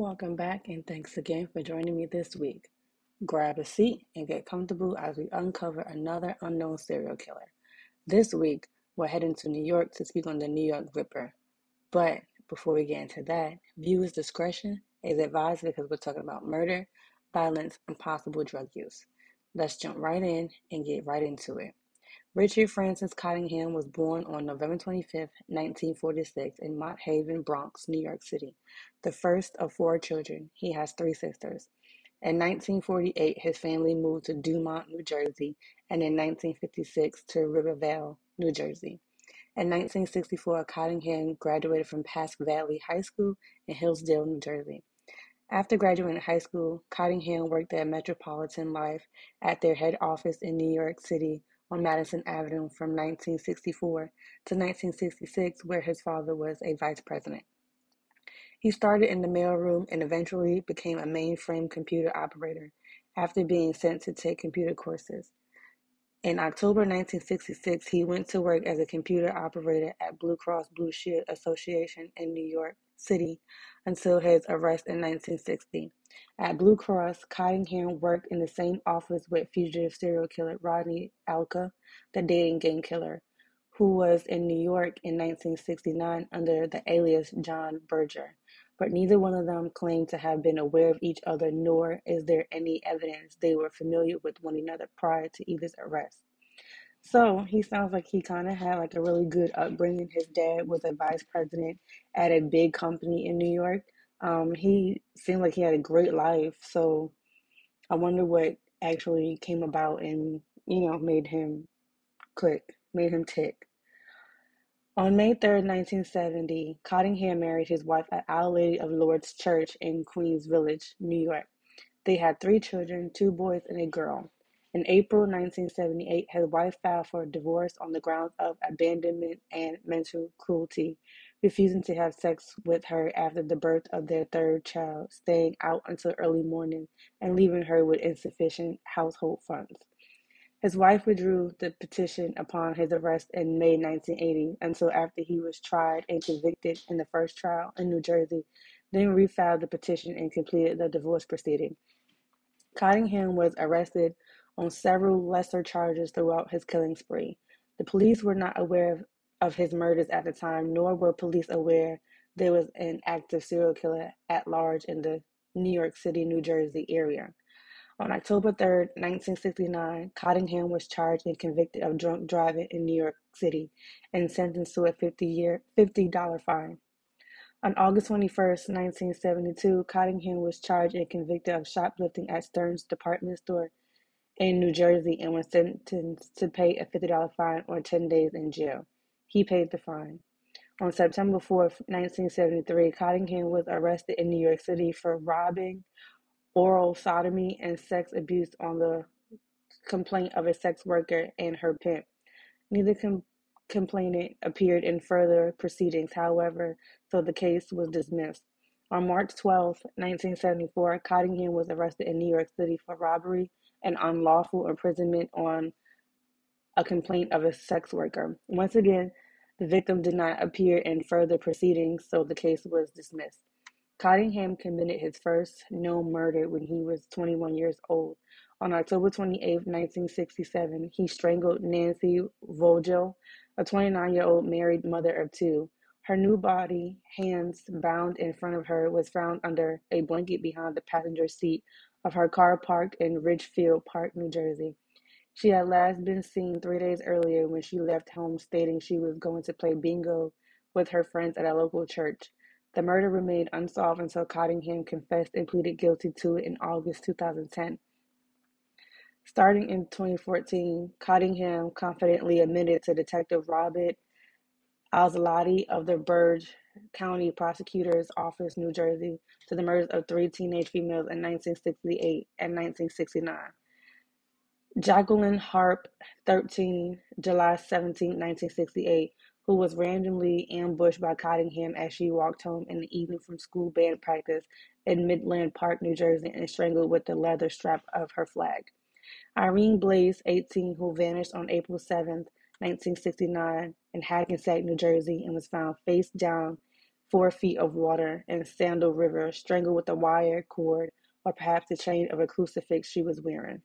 Welcome back, and thanks again for joining me this week. Grab a seat and get comfortable as we uncover another unknown serial killer. This week, we're heading to New York to speak on the New York Ripper. But before we get into that, viewers' discretion is advised because we're talking about murder, violence, and possible drug use. Let's jump right in and get right into it. Richard Francis Cottingham was born on November 25, 1946, in Mott Haven, Bronx, New York City, the first of four children. He has three sisters. In 1948, his family moved to Dumont, New Jersey, and in 1956 to Rivervale, New Jersey. In 1964, Cottingham graduated from Pascack Valley High School in Hillsdale, New Jersey. After graduating high school, Cottingham worked at Metropolitan Life at their head office in New York City on Madison Avenue from 1964 to 1966, where his father was a vice president. He started in the mailroom and eventually became a mainframe computer operator after being sent to take computer courses. In October 1966, he went to work as a computer operator at Blue Cross Blue Shield Association in New York City until his arrest in 1960. At Blue Cross, Cottingham worked in the same office with fugitive serial killer Rodney Alcala, the dating game killer, who was in New York in 1969 under the alias John Berger. But neither one of them claimed to have been aware of each other, nor is there any evidence they were familiar with one another prior to either's arrest. So he sounds like he kind of had like a really good upbringing. His dad was a vice president at a big company in New York. Um, he seemed like he had a great life. So I wonder what actually came about and, you know, made him click, made him tick. On May 3rd, 1970, Cottingham married his wife at Our Lady of Lourdes Church in Queens Village, New York. They had three children, two boys and a girl. In April 1978, his wife filed for divorce on the grounds of abandonment and mental cruelty, refusing to have sex with her after the birth of their third child, staying out until early morning, and leaving her with insufficient household funds. His wife withdrew the petition upon his arrest in May 1980 until after he was tried and convicted in the first trial in New Jersey, then refiled the petition and completed the divorce proceeding. Cottingham was arrested on several lesser charges throughout his killing spree. The police were not aware of, of his murders at the time, nor were police aware there was an active serial killer at large in the New York City, New Jersey area. On October 3, 1969, Cottingham was charged and convicted of drunk driving in New York City and sentenced to a 50 year $50 fine. On August 21, 1972, Cottingham was charged and convicted of shoplifting at Stern's department store in New Jersey and was sentenced to pay a $50 fine or 10 days in jail. He paid the fine. On September 4, 1973, Cottingham was arrested in New York City for robbing, oral sodomy, and sex abuse on the complaint of a sex worker and her pimp. Neither com- complainant appeared in further proceedings, however, so the case was dismissed. On March 12, 1974, Cottingham was arrested in New York City for robbery, and unlawful imprisonment on a complaint of a sex worker. Once again, the victim did not appear in further proceedings, so the case was dismissed. Cottingham committed his first known murder when he was 21 years old. On October 28, 1967, he strangled Nancy Vogel, a 29 year old married mother of two. Her new body, hands bound in front of her, was found under a blanket behind the passenger seat of her car parked in Ridgefield Park, New Jersey. She had last been seen three days earlier when she left home, stating she was going to play bingo with her friends at a local church. The murder remained unsolved until Cottingham confessed and pleaded guilty to it in August 2010. Starting in 2014, Cottingham confidently admitted to Detective Robert Anzilotti of the Bergen County Prosecutor's Office, New Jersey, to the murders of three teenage females in 1968 and 1969. Jacqueline Harp, 13, July 17, 1968, who was randomly ambushed by Cottingham as she walked home in the evening from school band practice in Midland Park, New Jersey, and strangled with the leather strap of her flag. Irene Blase, 18, who vanished on April 7, 1969, in Hackensack, New Jersey, and was found face down four feet of water in Saddle River, strangled with a wire cord or perhaps the chain of a crucifix she was wearing.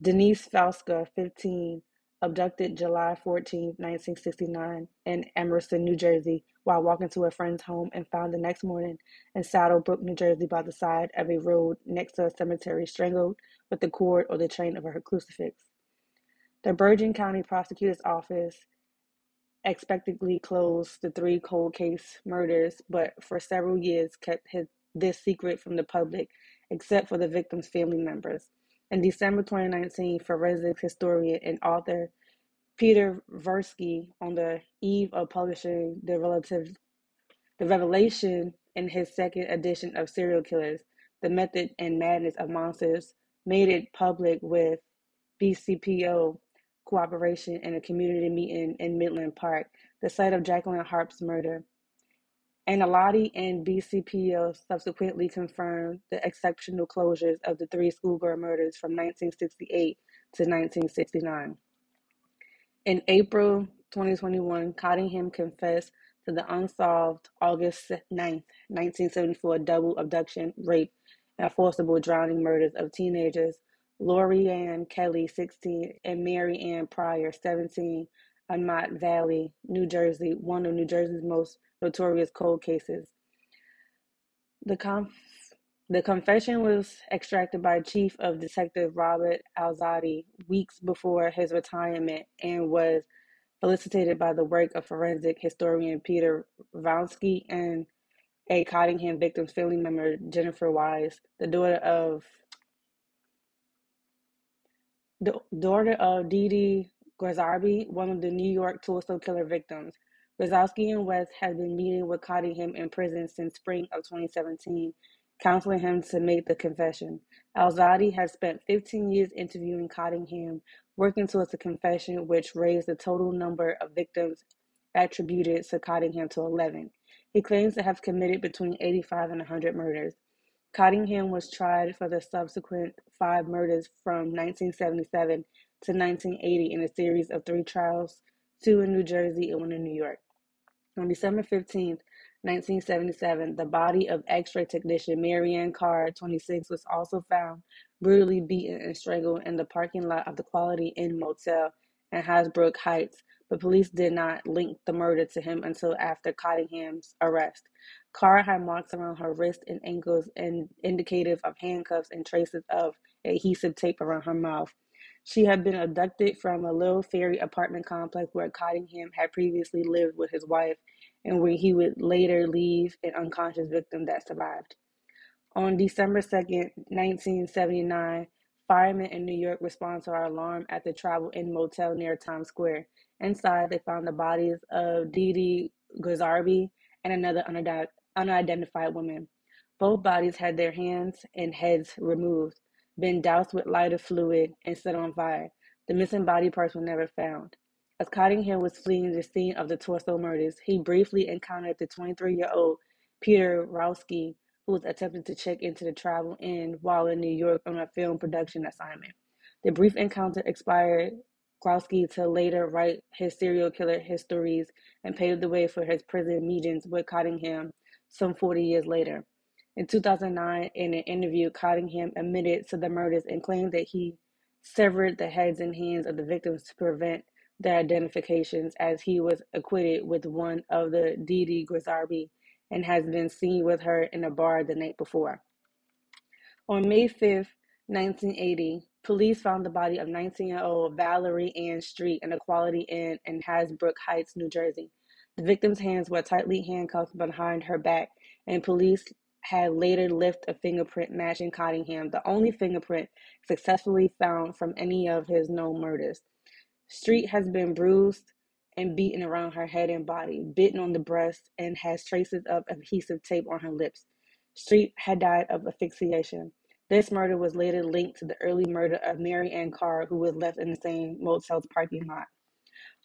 Denise Falasca, 15, abducted July 14, 1969, in Emerson, New Jersey, while walking to a friend's home and found the next morning in Saddlebrook, New Jersey, by the side of a road next to a cemetery, strangled with the cord or the chain of her crucifix. The Bergen County Prosecutor's Office expectedly closed the three cold case murders, but for several years kept his, this secret from the public, except for the victims' family members. In December 2019, forensic historian and author Peter Vronsky, on the eve of publishing the relative the revelation in his second edition of Serial Killers, The Method and Madness of Monsters, made it public with BCPO cooperation in a community meeting in Midland Park, the site of Jacqueline Harp's murder. Anzilotti and BCPO subsequently confirmed the exceptional closures of the three schoolgirl murders from 1968 to 1969. In April 2021, Cottingham confessed to the unsolved August 9, 1974 double abduction, rape, and forcible drowning murders of teenagers Lori Ann Kelly, 16, and Mary Ann Pryor, 17, on Montvale, New Jersey, one of New Jersey's most notorious cold cases. The, conf- the confession was extracted by Chief of Detective Robert Anzilotti weeks before his retirement and was felicitated by the work of forensic historian Peter Vronsky and a Cottingham victim's family member, Jennifer Weiss, the daughter of the daughter of Dee Dee one of the New York Torso killer victims. Vronsky and Weiss had been meeting with Cottingham in prison since spring of 2017, counseling him to make the confession. Anzilotti had spent 15 years interviewing Cottingham, working towards a confession which raised the total number of victims attributed to Cottingham to 11. He claims to have committed between 85 and 100 murders. Cottingham was tried for the subsequent five murders from 1977 to 1980 in a series of three trials, two in New Jersey and one in New York. On December 15, 1977, the body of X-ray technician Marianne Carr, 26, was also found brutally beaten and strangled in the parking lot of the Quality Inn Motel in Hasbrouck Heights, but police did not link the murder to him until after Cottingham's arrest. Carr had marks around her wrists and ankles and indicative of handcuffs and traces of adhesive tape around her mouth. She had been abducted from a Little Ferry apartment complex where Cottingham had previously lived with his wife and where he would later leave an unconscious victim that survived. On December 2nd, 1979, firemen in New York responded to our alarm at the Travel Inn Motel near Times Square. Inside, they found the bodies of Dee Dee Grzarby and another unidentified women. Both bodies had their hands and heads removed, been doused with lighter fluid, and set on fire. The missing body parts were never found. As Cottingham was fleeing the scene of the torso murders, he briefly encountered the 23 year old Peter Vronsky, who was attempting to check into the Travel Inn while in New York on a film production assignment. The brief encounter expired Vronsky to later write his serial killer histories and paved the way for his prison meetings with Cottingham some 40 years later. In 2009, in an interview, Cottingham admitted to the murders and claimed that he severed the heads and hands of the victims to prevent their identifications, as he was acquitted with one of the Dee Dee Grzarby and has been seen with her in a bar the night before. On May 5th, 1980, police found the body of 19 year old Valerie Ann Street in a Quality Inn in Hasbrouck Heights, New Jersey. The victim's hands were tightly handcuffed behind her back, and police had later lifted a fingerprint matching Cottingham, the only fingerprint successfully found from any of his known murders. Street has been bruised and beaten around her head and body, bitten on the breast, and has traces of adhesive tape on her lips. Street had died of asphyxiation. This murder was later linked to the early murder of Mary Ann Carr, who was left in the same motel's parking lot.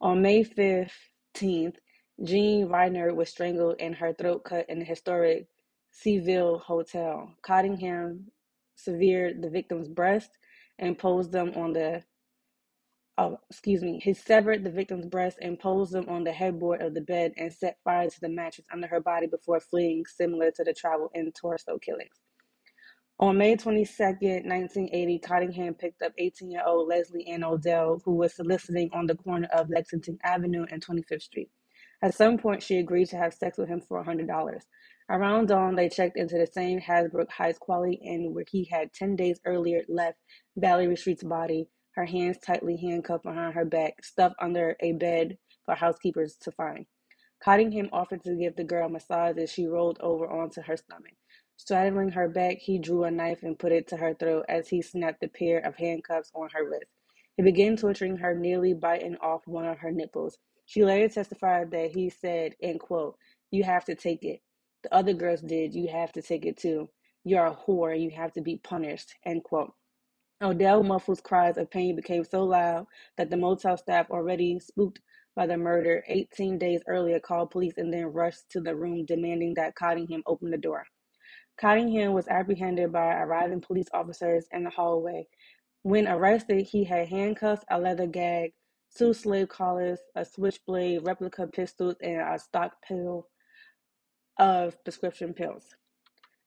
On May 15th, Jean Reyner was strangled and her throat cut in the historic Seville Hotel. Cottingham severed the victim's breast and posed them on the oh, excuse me, he severed the victim's breast and posed them on the headboard of the bed and set fire to the mattress under her body before fleeing, similar to the travel and torso killings. On May 22nd, 1980, Cottingham picked up 18 year old Leslie Ann Odell, who was soliciting on the corner of Lexington Avenue and 25th Street. At some point, she agreed to have sex with him for $100. Around dawn, they checked into the same Hasbrouck Heights Quality Inn where he had 10 days earlier left Valerie Street's body, her hands tightly handcuffed behind her back, stuffed under a bed for housekeepers to find. Cottingham offered to give the girl a massage as she rolled over onto her stomach. Straddling her back, he drew a knife and put it to her throat as he snapped a pair of handcuffs on her wrist. He began torturing her, nearly biting off one of her nipples. She later testified that he said, end quote, You have to take it. The other girls did, you have to take it too. You're a whore, you have to be punished, end quote. Odell Muffle's cries of pain became so loud that the motel staff, already spooked by the murder 18 days earlier, called police and then rushed to the room demanding that Cottingham open the door. Cottingham was apprehended by arriving police officers in the hallway. When arrested, he had handcuffs, a leather gag, two slave collars, a switchblade, replica pistols, and a stockpile of prescription pills.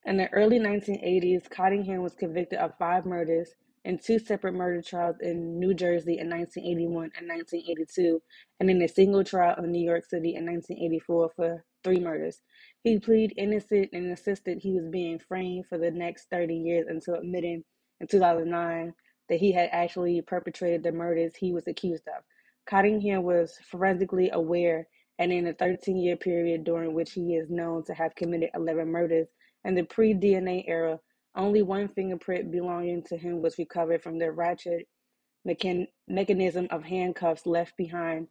In the early 1980s, Cottingham was convicted of five murders and two separate murder trials in New Jersey in 1981 and 1982, and in a single trial in New York City in 1984 for three murders. He pleaded innocent and insisted he was being framed for the next 30 years until admitting in 2009 that he had actually perpetrated the murders he was accused of. Cottingham was forensically aware, and in the 13 year period during which he is known to have committed 11 murders, in the pre DNA era, only one fingerprint belonging to him was recovered from the ratchet mechan- mechanism of handcuffs left behind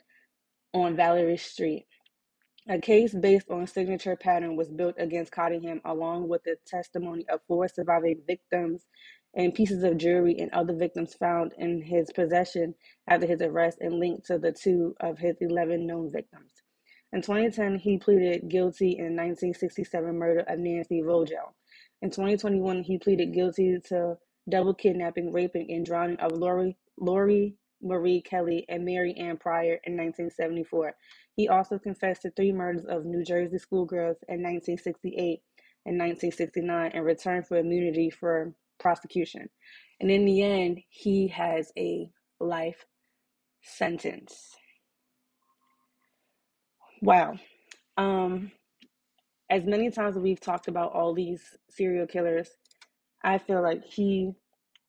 on Valerie Street. A case based on signature pattern was built against Cottingham, along with the testimony of four surviving victims and pieces of jewelry and other victims found in his possession after his arrest and linked to the two of his 11 known victims. In 2010, he pleaded guilty in 1967 murder of Nancy Rogel. In 2021, he pleaded guilty to double kidnapping, raping, and drowning of Lori, Lori Marie Kelly and Mary Ann Pryor in 1974. He also confessed to three murders of New Jersey schoolgirls in 1968 and 1969 and returned for immunity for prosecution. And in the end, he has a life sentence. Wow. Um, as many times as we've talked about all these serial killers, I feel like he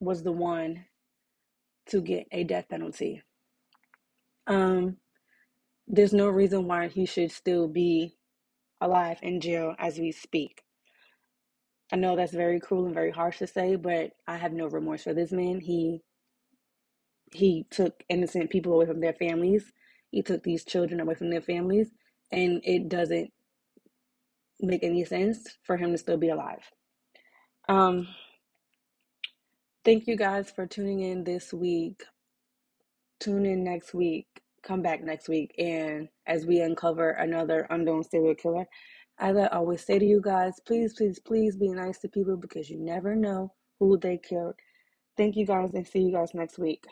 was the one to get a death penalty. Um, there's no reason why he should still be alive in jail as we speak. I know that's very cruel and very harsh to say, but I have no remorse for this man. He he took innocent people away from their families. He took these children away from their families, and it doesn't make any sense for him to still be alive. Um, thank you guys for tuning in this week. Tune in next week. Come back next week, and as we uncover another unknown serial killer, as I always say to you guys, please, please, please be nice to people because you never know who they killed. Thank you guys, and see you guys next week.